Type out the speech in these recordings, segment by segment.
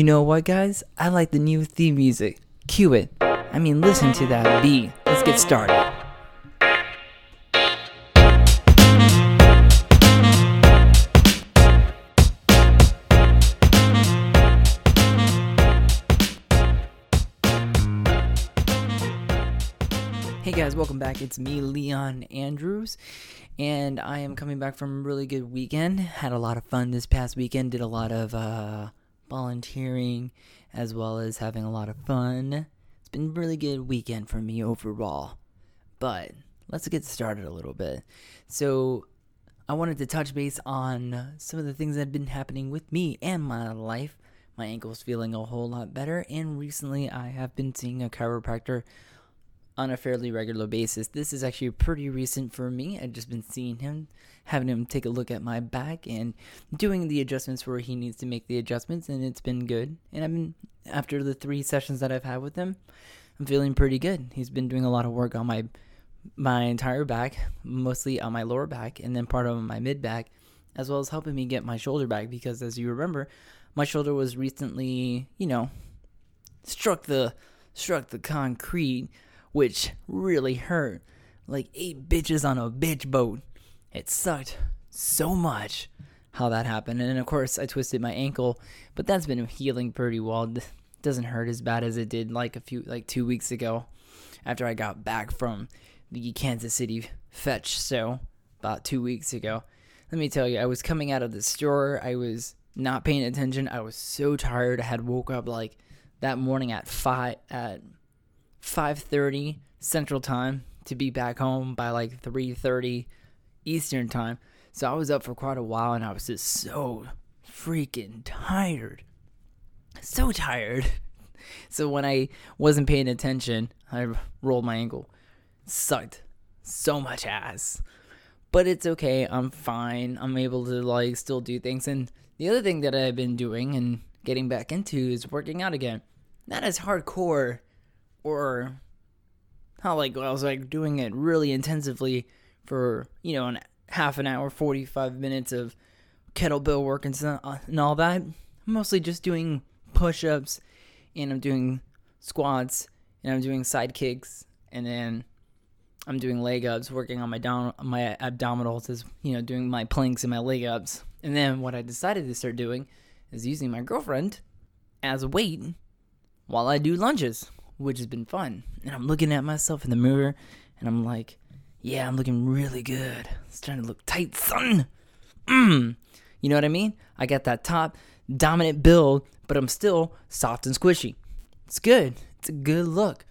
You know what, guys? I like the new theme music. Cue it. I mean, listen to that beat. Let's get started. Hey guys, welcome back. It's me, Leon Andrews, and I am coming back from a really good weekend. Had a lot of fun this past weekend. Did a lot of uh, volunteering as well as having a lot of fun. It's been a really good weekend for me overall. But let's get started a little bit. So, I wanted to touch base on some of the things that have been happening with me and my life. My ankle's feeling a whole lot better, and recently I have been seeing a chiropractor on a fairly regular basis. This is actually pretty recent for me. I've just been seeing him, having him take a look at my back and doing the adjustments where he needs to make the adjustments, and it's been good. And I've been, after the three sessions that I've had with him, I'm feeling pretty good. He's been doing a lot of work on my my entire back, mostly on my lower back, and then part of my mid back, as well as helping me get my shoulder back because, as you remember, my shoulder was recently, you know, struck the struck the concrete which really hurt. Like eight bitches on a bitch boat. It sucked so much how that happened. And of course, I twisted my ankle, but that's been healing pretty well. It doesn't hurt as bad as it did like a few, like two weeks ago after I got back from the Kansas City fetch. So, about two weeks ago. Let me tell you, I was coming out of the store. I was not paying attention. I was so tired. I had woke up like that morning at five at 5:30 Central Time to be back home by like 3:30 Eastern Time. So I was up for quite a while and I was just so freaking tired. So tired. So when I wasn't paying attention, I rolled my ankle. sucked so much ass. But it's okay. I'm fine. I'm able to like still do things and the other thing that I've been doing and getting back into is working out again. Not as hardcore or how like I was like doing it really intensively for you know an half an hour, forty five minutes of kettlebell work and, uh, and all that. I'm mostly just doing push ups, and I'm doing squats, and I'm doing side kicks, and then I'm doing leg ups, working on my down my abdominals, as you know, doing my planks and my leg ups. And then what I decided to start doing is using my girlfriend as weight while I do lunges which has been fun. And I'm looking at myself in the mirror and I'm like, yeah, I'm looking really good. It's starting to look tight, son. Mm. You know what I mean? I got that top dominant build, but I'm still soft and squishy. It's good. It's a good look.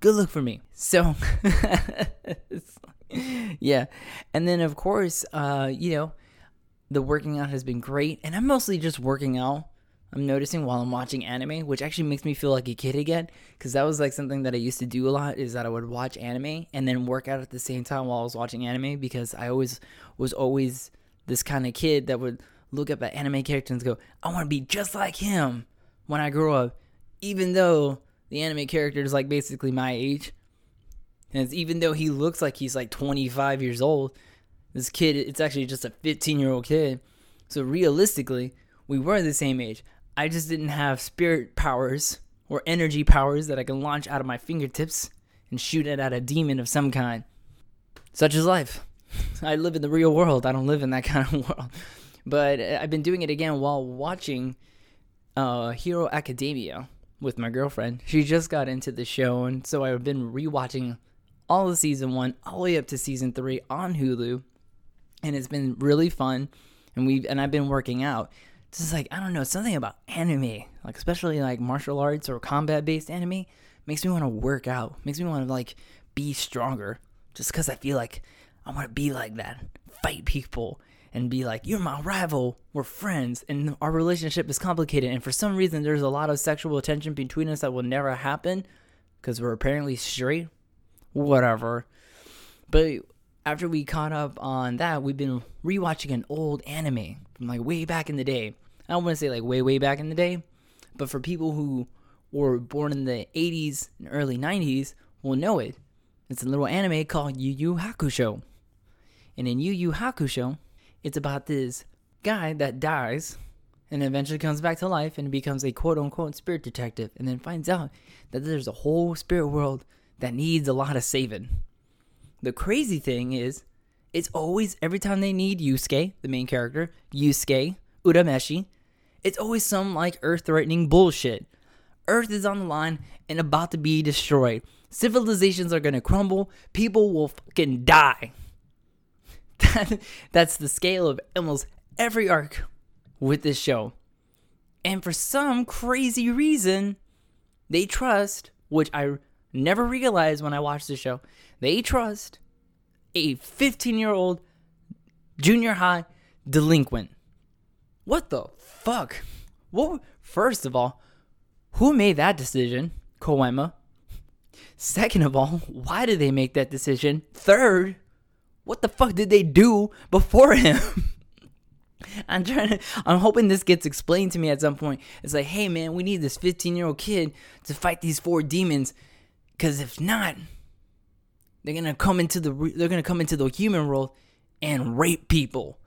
Good look for me. So, yeah. And then, of course, uh, you know, the working out has been great. And I'm mostly just working out I'm noticing while I'm watching anime, which actually makes me feel like a kid again, because that was like something that I used to do a lot. Is that I would watch anime and then work out at the same time while I was watching anime, because I always was always this kind of kid that would look up at anime characters and go, "I want to be just like him when I grow up," even though the anime character is like basically my age, and even though he looks like he's like 25 years old, this kid it's actually just a 15 year old kid. So realistically, we were the same age. I just didn't have spirit powers or energy powers that I can launch out of my fingertips and shoot it at a demon of some kind. Such is life. I live in the real world. I don't live in that kind of world. But I've been doing it again while watching uh, Hero Academia with my girlfriend. She just got into the show, and so I've been rewatching all of season one, all the way up to season three on Hulu, and it's been really fun. And we and I've been working out just like I don't know something about anime, like especially like martial arts or combat based anime, makes me want to work out, makes me want to like be stronger, just because I feel like I want to be like that, fight people, and be like you're my rival, we're friends, and our relationship is complicated, and for some reason there's a lot of sexual tension between us that will never happen, because we're apparently straight, whatever. But after we caught up on that, we've been rewatching an old anime from like way back in the day. I don't want to say like way, way back in the day, but for people who were born in the 80s and early 90s will know it. It's a little anime called Yu Yu Hakusho. And in Yu Yu Hakusho, it's about this guy that dies and eventually comes back to life and becomes a quote unquote spirit detective and then finds out that there's a whole spirit world that needs a lot of saving. The crazy thing is, it's always every time they need Yusuke, the main character, Yusuke, Urameshi, it's always some like earth threatening bullshit. Earth is on the line and about to be destroyed. Civilizations are gonna crumble. People will fucking die. That, that's the scale of almost every arc with this show. And for some crazy reason, they trust, which I never realized when I watched the show, they trust a 15 year old junior high delinquent. What the fuck? What? First of all, who made that decision? Koenma. Second of all, why did they make that decision? Third, what the fuck did they do before him? I'm trying to I'm hoping this gets explained to me at some point. It's like, "Hey man, we need this 15-year-old kid to fight these four demons cuz if not, they're to come into the they're going to come into the human world and rape people."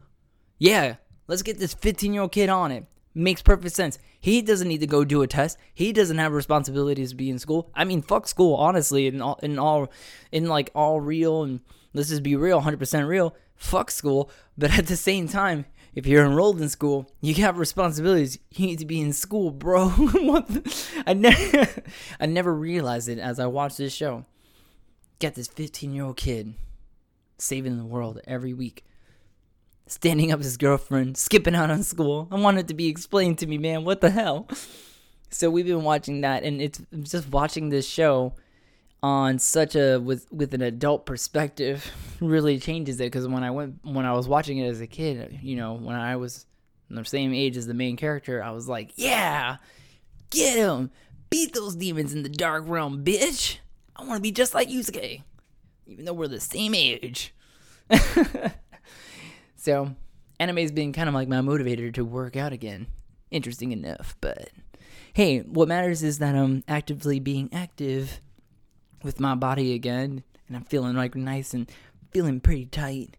Yeah, let's get this 15-year-old kid on it. Makes perfect sense. He doesn't need to go do a test. He doesn't have responsibilities to be in school. I mean, fuck school, honestly, in all in all in like all real and let's just be real, 100% real. Fuck school, but at the same time, if you're enrolled in school, you have responsibilities. You need to be in school, bro. I never, I never realized it as I watched this show. Get this 15 year old kid saving the world every week, standing up his girlfriend, skipping out on school. I wanted it to be explained to me, man. What the hell? So we've been watching that, and it's just watching this show on such a with with an adult perspective really changes it because when I went when I was watching it as a kid, you know, when I was the same age as the main character, I was like, yeah, get him, beat those demons in the dark realm, bitch. I want to be just like Yusuke, even though we're the same age. so, anime's been kind of like my motivator to work out again. Interesting enough, but hey, what matters is that I'm actively being active with my body again, and I'm feeling like nice and feeling pretty tight.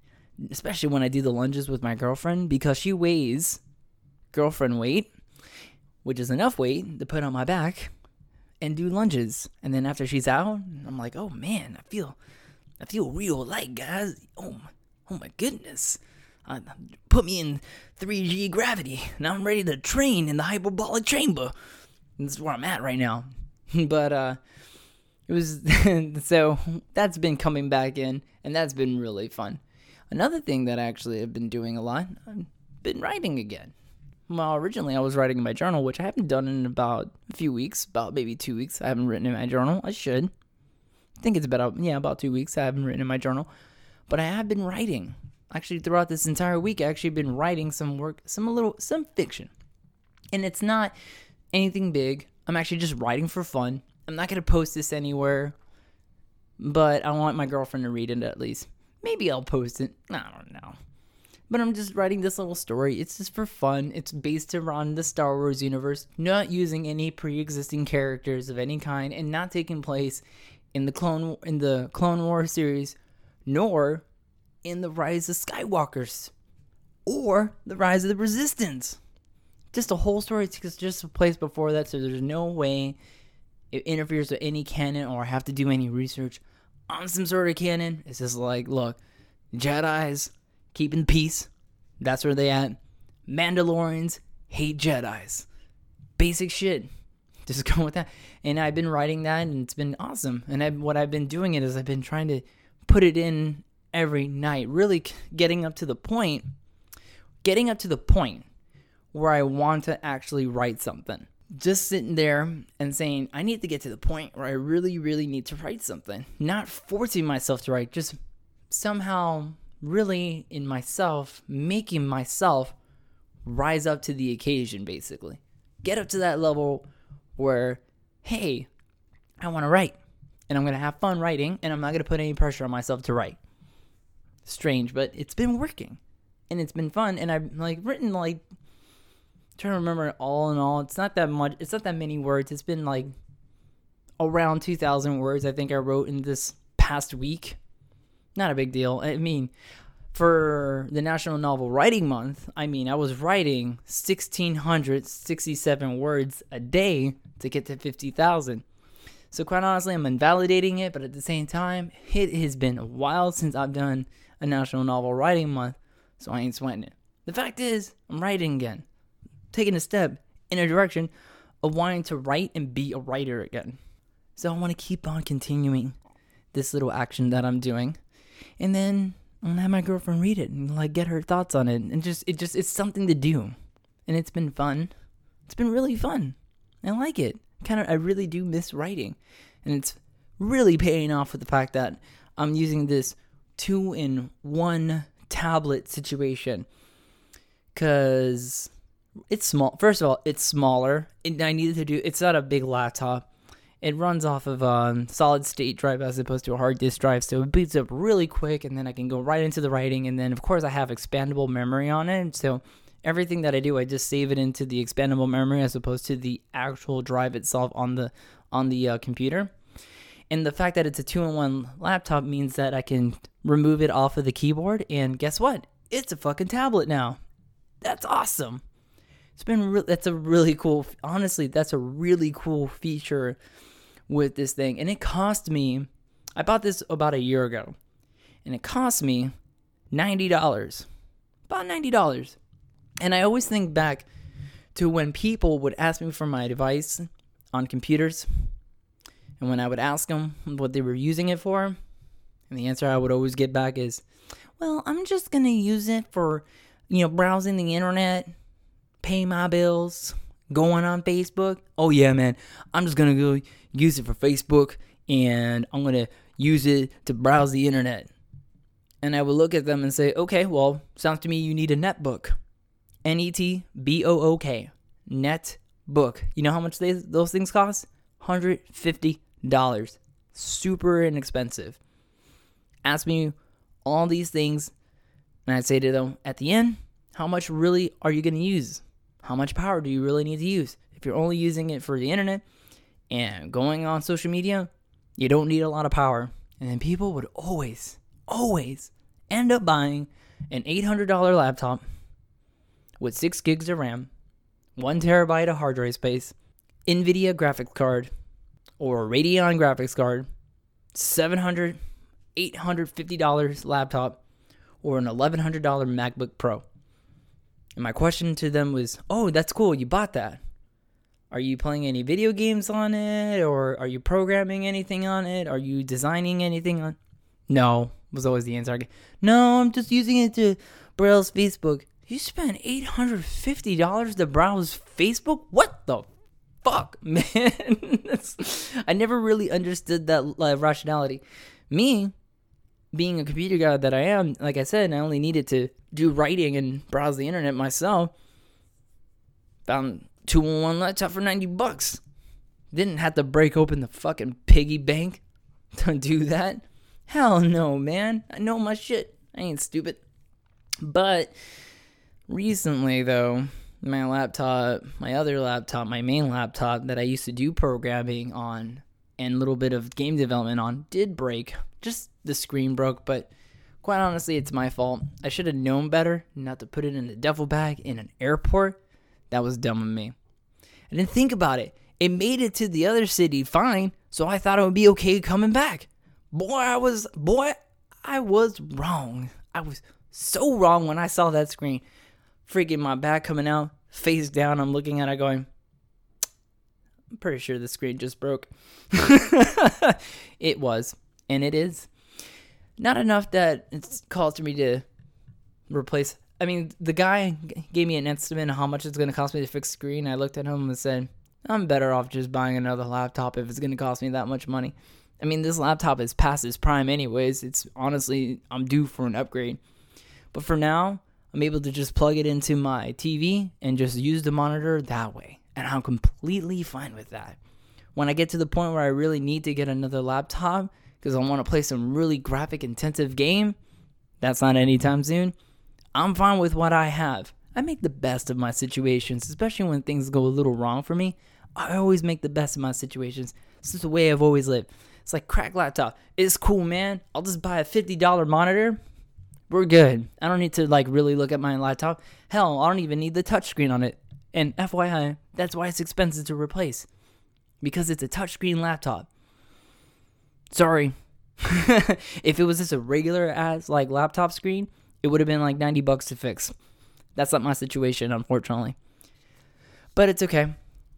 Especially when I do the lunges with my girlfriend because she weighs girlfriend weight, which is enough weight to put on my back and do lunges. And then after she's out, I'm like, oh man, I feel, I feel real light, guys. Oh, oh my goodness. Uh, put me in 3G gravity, Now I'm ready to train in the hyperbolic chamber. This is where I'm at right now. but uh, it was so that's been coming back in and that's been really fun. Another thing that I actually have been doing a lot i've been writing again. Well originally i was writing in my journal which i haven't done in about a few weeks about maybe two weeks. I haven't written in my journal. I should. I think it's about yeah about two weeks i haven't written in my journal. But i have been writing. Actually throughout this entire week i actually been writing some work some a little some fiction. And it's not anything big. I'm actually just writing for fun I'm not gonna post this anywhere, but I want my girlfriend to read it at least. Maybe I'll post it. I don't know. But I'm just writing this little story. It's just for fun. It's based around the Star Wars universe, not using any pre-existing characters of any kind, and not taking place in the clone in the Clone War series, nor in the Rise of Skywalkers, or the Rise of the Resistance. Just a whole story. It's just a place before that, so there's no way it interferes with any canon or I have to do any research on some sort of canon. It's just like, look, Jedi's keeping peace. That's where they at. Mandalorians hate Jedi's. Basic shit. Just go with that. And I've been writing that, and it's been awesome. And I, what I've been doing it is I've been trying to put it in every night, really getting up to the point, getting up to the point where I want to actually write something just sitting there and saying, I need to get to the point where I really, really need to write something. Not forcing myself to write, just somehow really in myself, making myself rise up to the occasion, basically. Get up to that level where, hey, I want to write. And I'm to have fun writing, and I'm not to put any pressure on myself to write. Strange, but it's been working. And it's been fun. And I've like written like trying to remember it all in all, it's not that much. It's not that many words. It's been like around 2,000 words. I think I wrote in this past week. Not a big deal. I mean, for the National Novel Writing Month, I mean, I was writing 1,667 words a day to get to 50,000. So, quite honestly, I'm invalidating it, but at the same time, it has been a while since I've done a National Novel Writing Month, so I ain't sweating it. The fact is, I'm writing again, taking a step in a direction of wanting to write and be a writer again. So, I want to keep on continuing this little action that I'm doing. And then I'm gonna have my girlfriend read it and like get her thoughts on it and just it just it's something to do. And it's been fun. It's been really fun. I like it. Kind of I really do miss writing. And it's really paying off with the fact that I'm using this two in one tablet situation. Cause it's small. First of all, it's smaller. And I needed to do it's not a big laptop it runs off of a um, solid state drive as opposed to a hard disk drive, so it boots up really quick, and then I can go right into the writing. And then, of course, I have expandable memory on it, so everything that I do, I just save it into the expandable memory as opposed to the actual drive itself on the on the uh, computer. And the fact that it's a two-in-one laptop means that I can remove it off of the keyboard, and guess what? It's a fucking tablet now. That's awesome. It's been re- that's a really cool. Honestly, that's a really cool feature with this thing. And it cost me, I bought this about a year ago, and it cost me $90. About $90. And I always think back to when people would ask me for my advice on computers. And when I would ask them what they were using it for, and the answer I would always get back is, well, I'm just to use it for, you know, browsing the internet, pay my bills, going on Facebook. Oh, yeah, man, I'm just to go use it for Facebook and I'm to use it to browse the internet. And I would look at them and say, okay, well, sounds to me you need a netbook. N E T B O O K. Netbook. You know how much they, those things cost? $150. Super inexpensive. Ask me all these things, and I'd say to them at the end, how much really are you going to use? How much power do you really need to use? If you're only using it for the internet, and going on social media, you don't need a lot of power. And then people would always, always end up buying an $800 laptop with 6 gigs of RAM, 1 terabyte of hard drive space, NVIDIA graphics card, or a Radeon graphics card, $700, $850 laptop, or an $1,100 MacBook Pro. And my question to them was, Oh, that's cool, you bought that. Are you playing any video games on it or are you programming anything on it? Are you designing anything on No, was always the answer. No, I'm just using it to browse Facebook. You spent $850 to browse Facebook? What the fuck, man? I never really understood that uh, rationality. Me, being a computer guy that I am, like I said, I only needed to do writing and browse the internet myself. Found two on one laptop for 90 bucks. Didn't have to break open the fucking piggy bank to do that. Hell no, man. I know my shit. I ain't stupid. But recently, though, my laptop, my other laptop, my main laptop that I used to do programming on and a little bit of game development on did break. Just the screen broke, but quite honestly, it's my fault. I should have known better not to put it in a duffel bag in an airport that was dumb of me. I didn't think about it. It made it to the other city fine, so I thought it would be okay coming back. Boy, I was boy, I was wrong. I was so wrong when I saw that screen. Freaking my back coming out, face down, I'm looking at it going, I'm pretty sure the screen just broke. it was, and it is. Not enough that it's caused me to replace I mean, the guy gave me an estimate of how much it's going to cost me to fix the screen. I looked at him and said, I'm better off just buying another laptop if it's going to cost me that much money. I mean, this laptop is past its prime, anyways. It's honestly, I'm due for an upgrade. But for now, I'm able to just plug it into my TV and just use the monitor that way. And I'm completely fine with that. When I get to the point where I really need to get another laptop because I want to play some really graphic intensive game, that's not anytime soon I'm fine with what I have. I make the best of my situations, especially when things go a little wrong for me. I always make the best of my situations. This is the way I've always lived. It's like crack laptop. It's cool, man. I'll just buy a $50 monitor, We're good. I don't need to like really look at my laptop. Hell, I don't even need the touchscreen on it. And FYI, that's why it's expensive to replace. Because it's a touchscreen laptop. Sorry. if it was just a regular ass like laptop screen, it would have been like 90 bucks to fix. That's not my situation, unfortunately. But it's okay.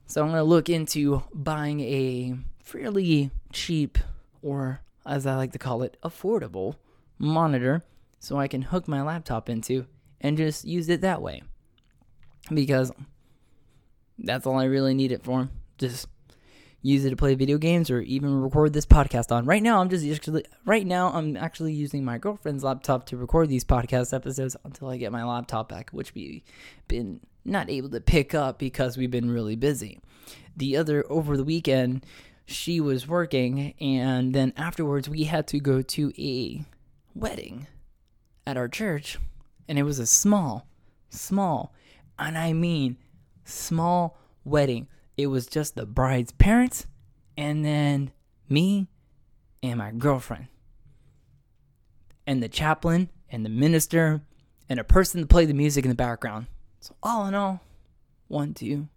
So I'm going to look into buying a fairly cheap, or as I like to call it, affordable monitor so I can hook my laptop into and just use it that way. Because that's all I really need it for. Just use it to play video games or even record this podcast on. Right now, I'm just actually right now I'm actually using my girlfriend's laptop to record these podcast episodes until I get my laptop back, which we've been not able to pick up because we've been really busy. The other over the weekend, she was working, and then afterwards we had to go to a wedding at our church, and it was a small, small, and I mean small wedding it was just the bride's parents and then me and my girlfriend. And the chaplain and the minister and a person to play the music in the background. So all in all, one, two,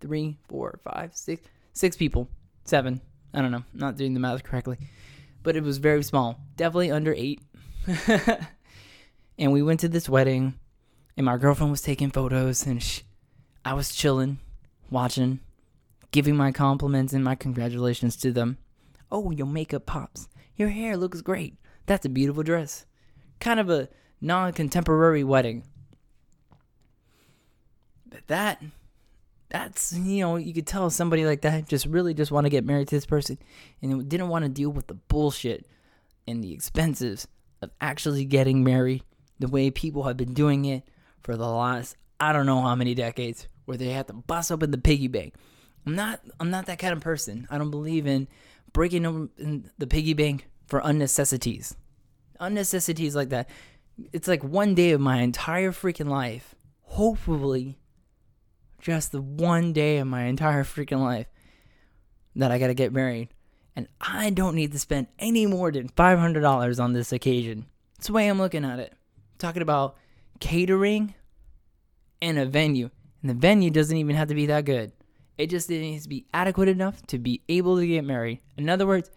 three, four, five, six, six people. Seven. I don't know. Not doing the math correctly. But it was very small. Definitely under eight. and we went to this wedding and my girlfriend was taking photos and she, I was chilling watching, giving my compliments and my congratulations to them. Oh, your makeup pops. Your hair looks great. That's a beautiful dress. Kind of a non contemporary wedding. But that, that's, you know, you could tell somebody like that just really just want to get married to this person and didn't want to deal with the bullshit and the expenses of actually getting married the way people have been doing it for the last, I don't know how many decades where they have to bust open the piggy bank. I'm not I'm not that kind of person. I don't believe in breaking open the piggy bank for unnecessities. Unnecessities like that. It's like one day of my entire freaking life. Hopefully just the one day of my entire freaking life that I got to get married. And I don't need to spend any more than $500 on this occasion. That's the way I'm looking at it. I'm talking about catering and a venue. And the venue doesn't even have to be that good. It just needs to be adequate enough to be able to get married. In other words,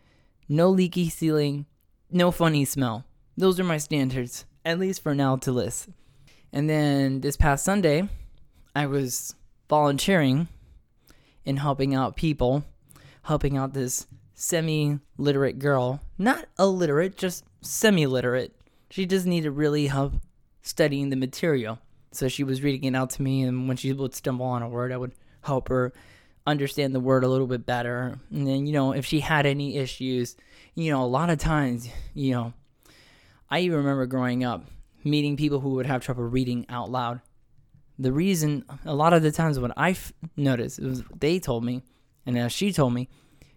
no leaky ceiling, no funny smell. Those are my standards, at least for now to list. And then this past Sunday, I was volunteering and helping out people, helping out this semi literate girl. Not illiterate, just semi literate. She just needed really help studying the material. So she was reading it out to me, and when she would stumble on a word, I would help her understand the word a little bit better. And then, you know, if she had any issues, you know, a lot of times, you know, I even remember growing up meeting people who would have trouble reading out loud. The reason, a lot of the times, what I noticed, was they told me, and as she told me,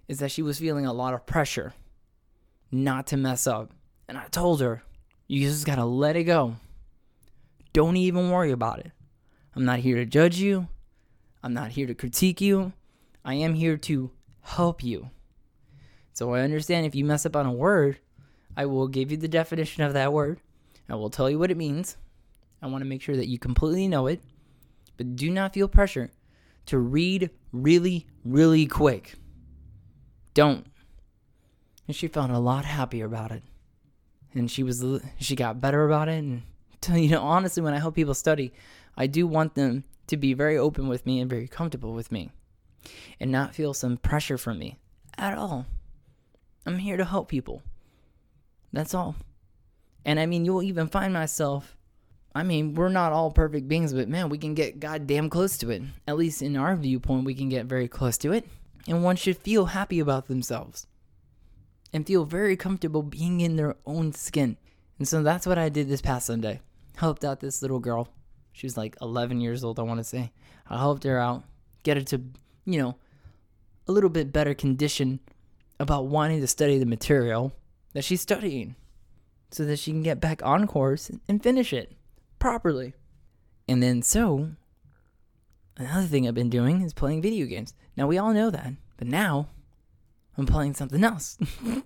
is that she was feeling a lot of pressure not to mess up. And I told her, you just gotta let it go. Don't even worry about it. I'm not here to judge you. I'm not here to critique you. I am here to help you. So I understand if you mess up on a word, I will give you the definition of that word. I will tell you what it means. I want to make sure that you completely know it. But do not feel pressure to read really, really quick. Don't. And she felt a lot happier about it. And she was she got better about it and you know, honestly, when I help people study, I do want them to be very open with me and very comfortable with me and not feel some pressure from me at all. I'm here to help people. That's all. And I mean, you'll even find myself. I mean, we're not all perfect beings, but man, we can get goddamn close to it. At least in our viewpoint, we can get very close to it. And one should feel happy about themselves and feel very comfortable being in their own skin. And so that's what I did this past Sunday helped out this little girl. She was like 11 years old, I want to say. I helped her out, get her to, you know, a little bit better condition about wanting to study the material that she's studying so that she can get back on course and finish it properly. And then, so, another thing I've been doing is playing video games. Now, we all know that, but now I'm playing something else.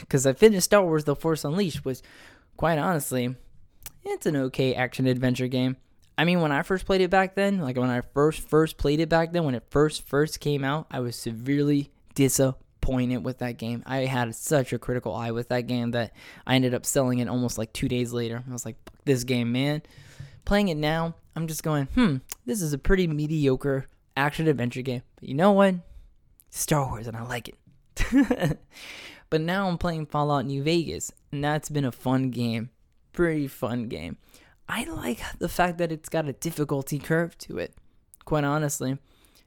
Because I finished Star Wars The Force Unleashed, which quite honestly, it's an okay action adventure game. I mean, when I first played it back then, like when I first first played it back then, when it first first came out, I was severely disappointed with that game. I had such a critical eye with that game that I ended up selling it almost like two days later. I was like, this game, man. Playing it now, I'm just going, hmm, this is a pretty mediocre action adventure game. But you know what? Star Wars, and I like it. but now I'm playing Fallout New Vegas, and that's been a fun game. Pretty fun game. I like the fact that it's got a difficulty curve to it. Quite honestly,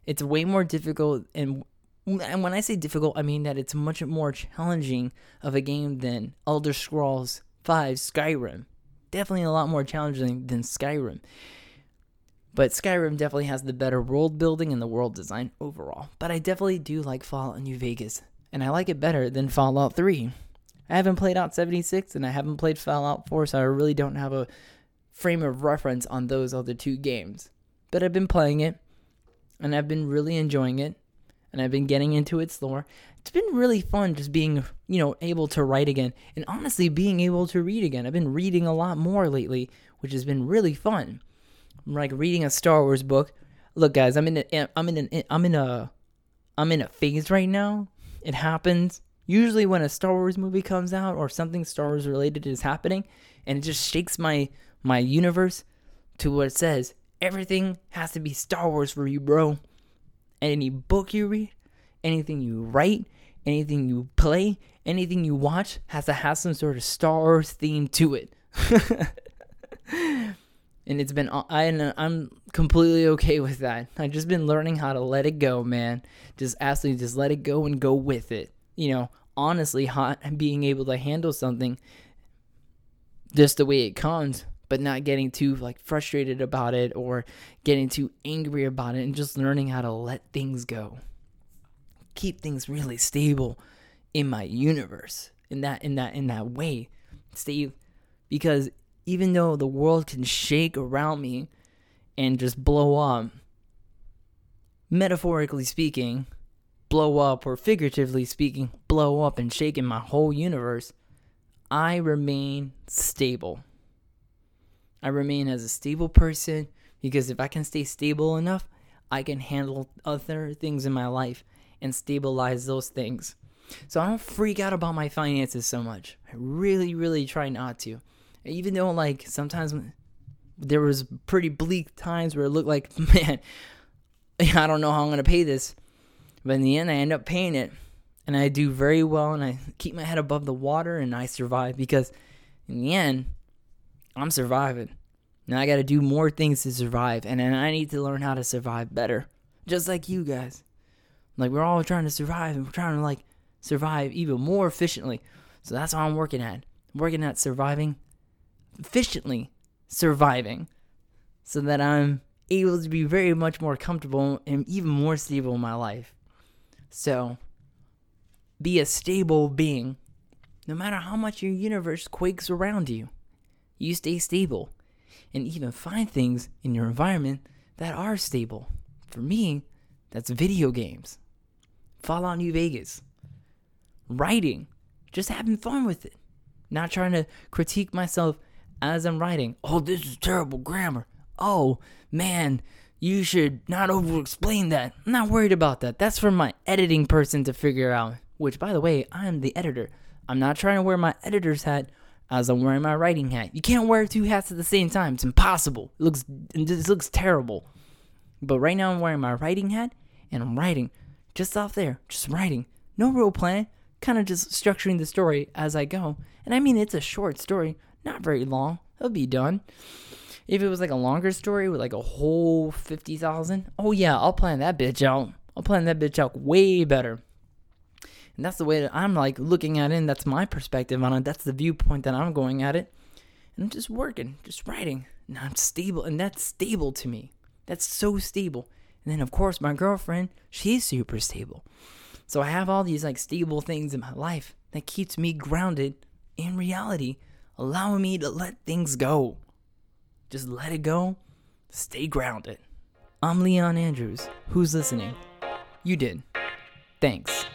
it's way more difficult and and when I say difficult, I mean that it's much more challenging of a game than Elder Scrolls 5 Skyrim. Definitely a lot more challenging than Skyrim. But Skyrim definitely has the better world building and the world design overall. But I definitely do like Fallout New Vegas, and I like it better than Fallout 3. I haven't played out 76 and I haven't played Fallout 4, so I really don't have a frame of reference on those other two games. But I've been playing it and I've been really enjoying it and I've been getting into its lore. It's been really fun just being, you know, able to write again and honestly being able to read again. I've been reading a lot more lately, which has been really fun. I'm like reading a Star Wars book. Look, guys, I'm in a, I'm in a, I'm in a I'm in a phase right now. It happens usually when a Star Wars movie comes out or something Star Wars related is happening and it just shakes my my universe to what it says. Everything has to be Star Wars for you, bro. Any book you read, anything you write, anything you play, anything you watch has to have some sort of Star Wars theme to it. and it's been uh, I I'm completely okay with that. I've just been learning how to let it go, man. Just absolutely just let it go and go with it. You know, honestly, hot being able to handle something just the way it comes but not getting too like frustrated about it or getting too angry about it and just learning how to let things go. Keep things really stable in my universe in that in that in that way stay because even though the world can shake around me and just blow up metaphorically speaking blow up or figuratively speaking blow up and shake in my whole universe i remain stable I remain as a stable person because if I can stay stable enough, I can handle other things in my life and stabilize those things. So I don't freak out about my finances so much. I really, really try not to. Even though, like, sometimes there was pretty bleak times where it looked like, man, I don't know how I'm going to pay this. But in the end, I end up paying it. And I do very well and I keep my head above the water and I survive because in the end, I'm surviving. Now I got to do more things to survive, and then I need to learn how to survive better, just like you guys. Like we're all trying to survive, and we're trying to like survive even more efficiently. So that's what I'm working at. I'm working at surviving efficiently, surviving, so that I'm able to be very much more comfortable and even more stable in my life. So be a stable being. No matter how much your universe quakes around you you stay stable and even find things in your environment that are stable. For me, that's video games, Fallout New Vegas, writing, just having fun with it, not trying to critique myself as I'm writing. Oh, this is terrible grammar. Oh, man, you should not over explain that. I'm not worried about that. That's for my editing person to figure out. Which, by the way, I am the editor. I'm not trying to wear my editor's hat as I'm wearing my writing hat. You can't wear two hats at the same time. It's impossible. It looks this looks terrible. But right now I'm wearing my writing hat and I'm writing just off there, just writing. No real plan, kind of just structuring the story as I go. And I mean it's a short story, not very long. It'll be done. If it was like a longer story with like a whole 50,000, oh yeah, I'll plan that bitch out. I'll plan that bitch out way better. And that's the way that I'm like looking at it, and that's my perspective on it. That's the viewpoint that I'm going at it. And I'm just working, just writing. And I'm stable, and that's stable to me. That's so stable. And then, of course, my girlfriend, she's super stable. So I have all these like stable things in my life that keeps me grounded in reality, allowing me to let things go. Just let it go. Stay grounded. I'm Leon Andrews. Who's listening? You did. Thanks.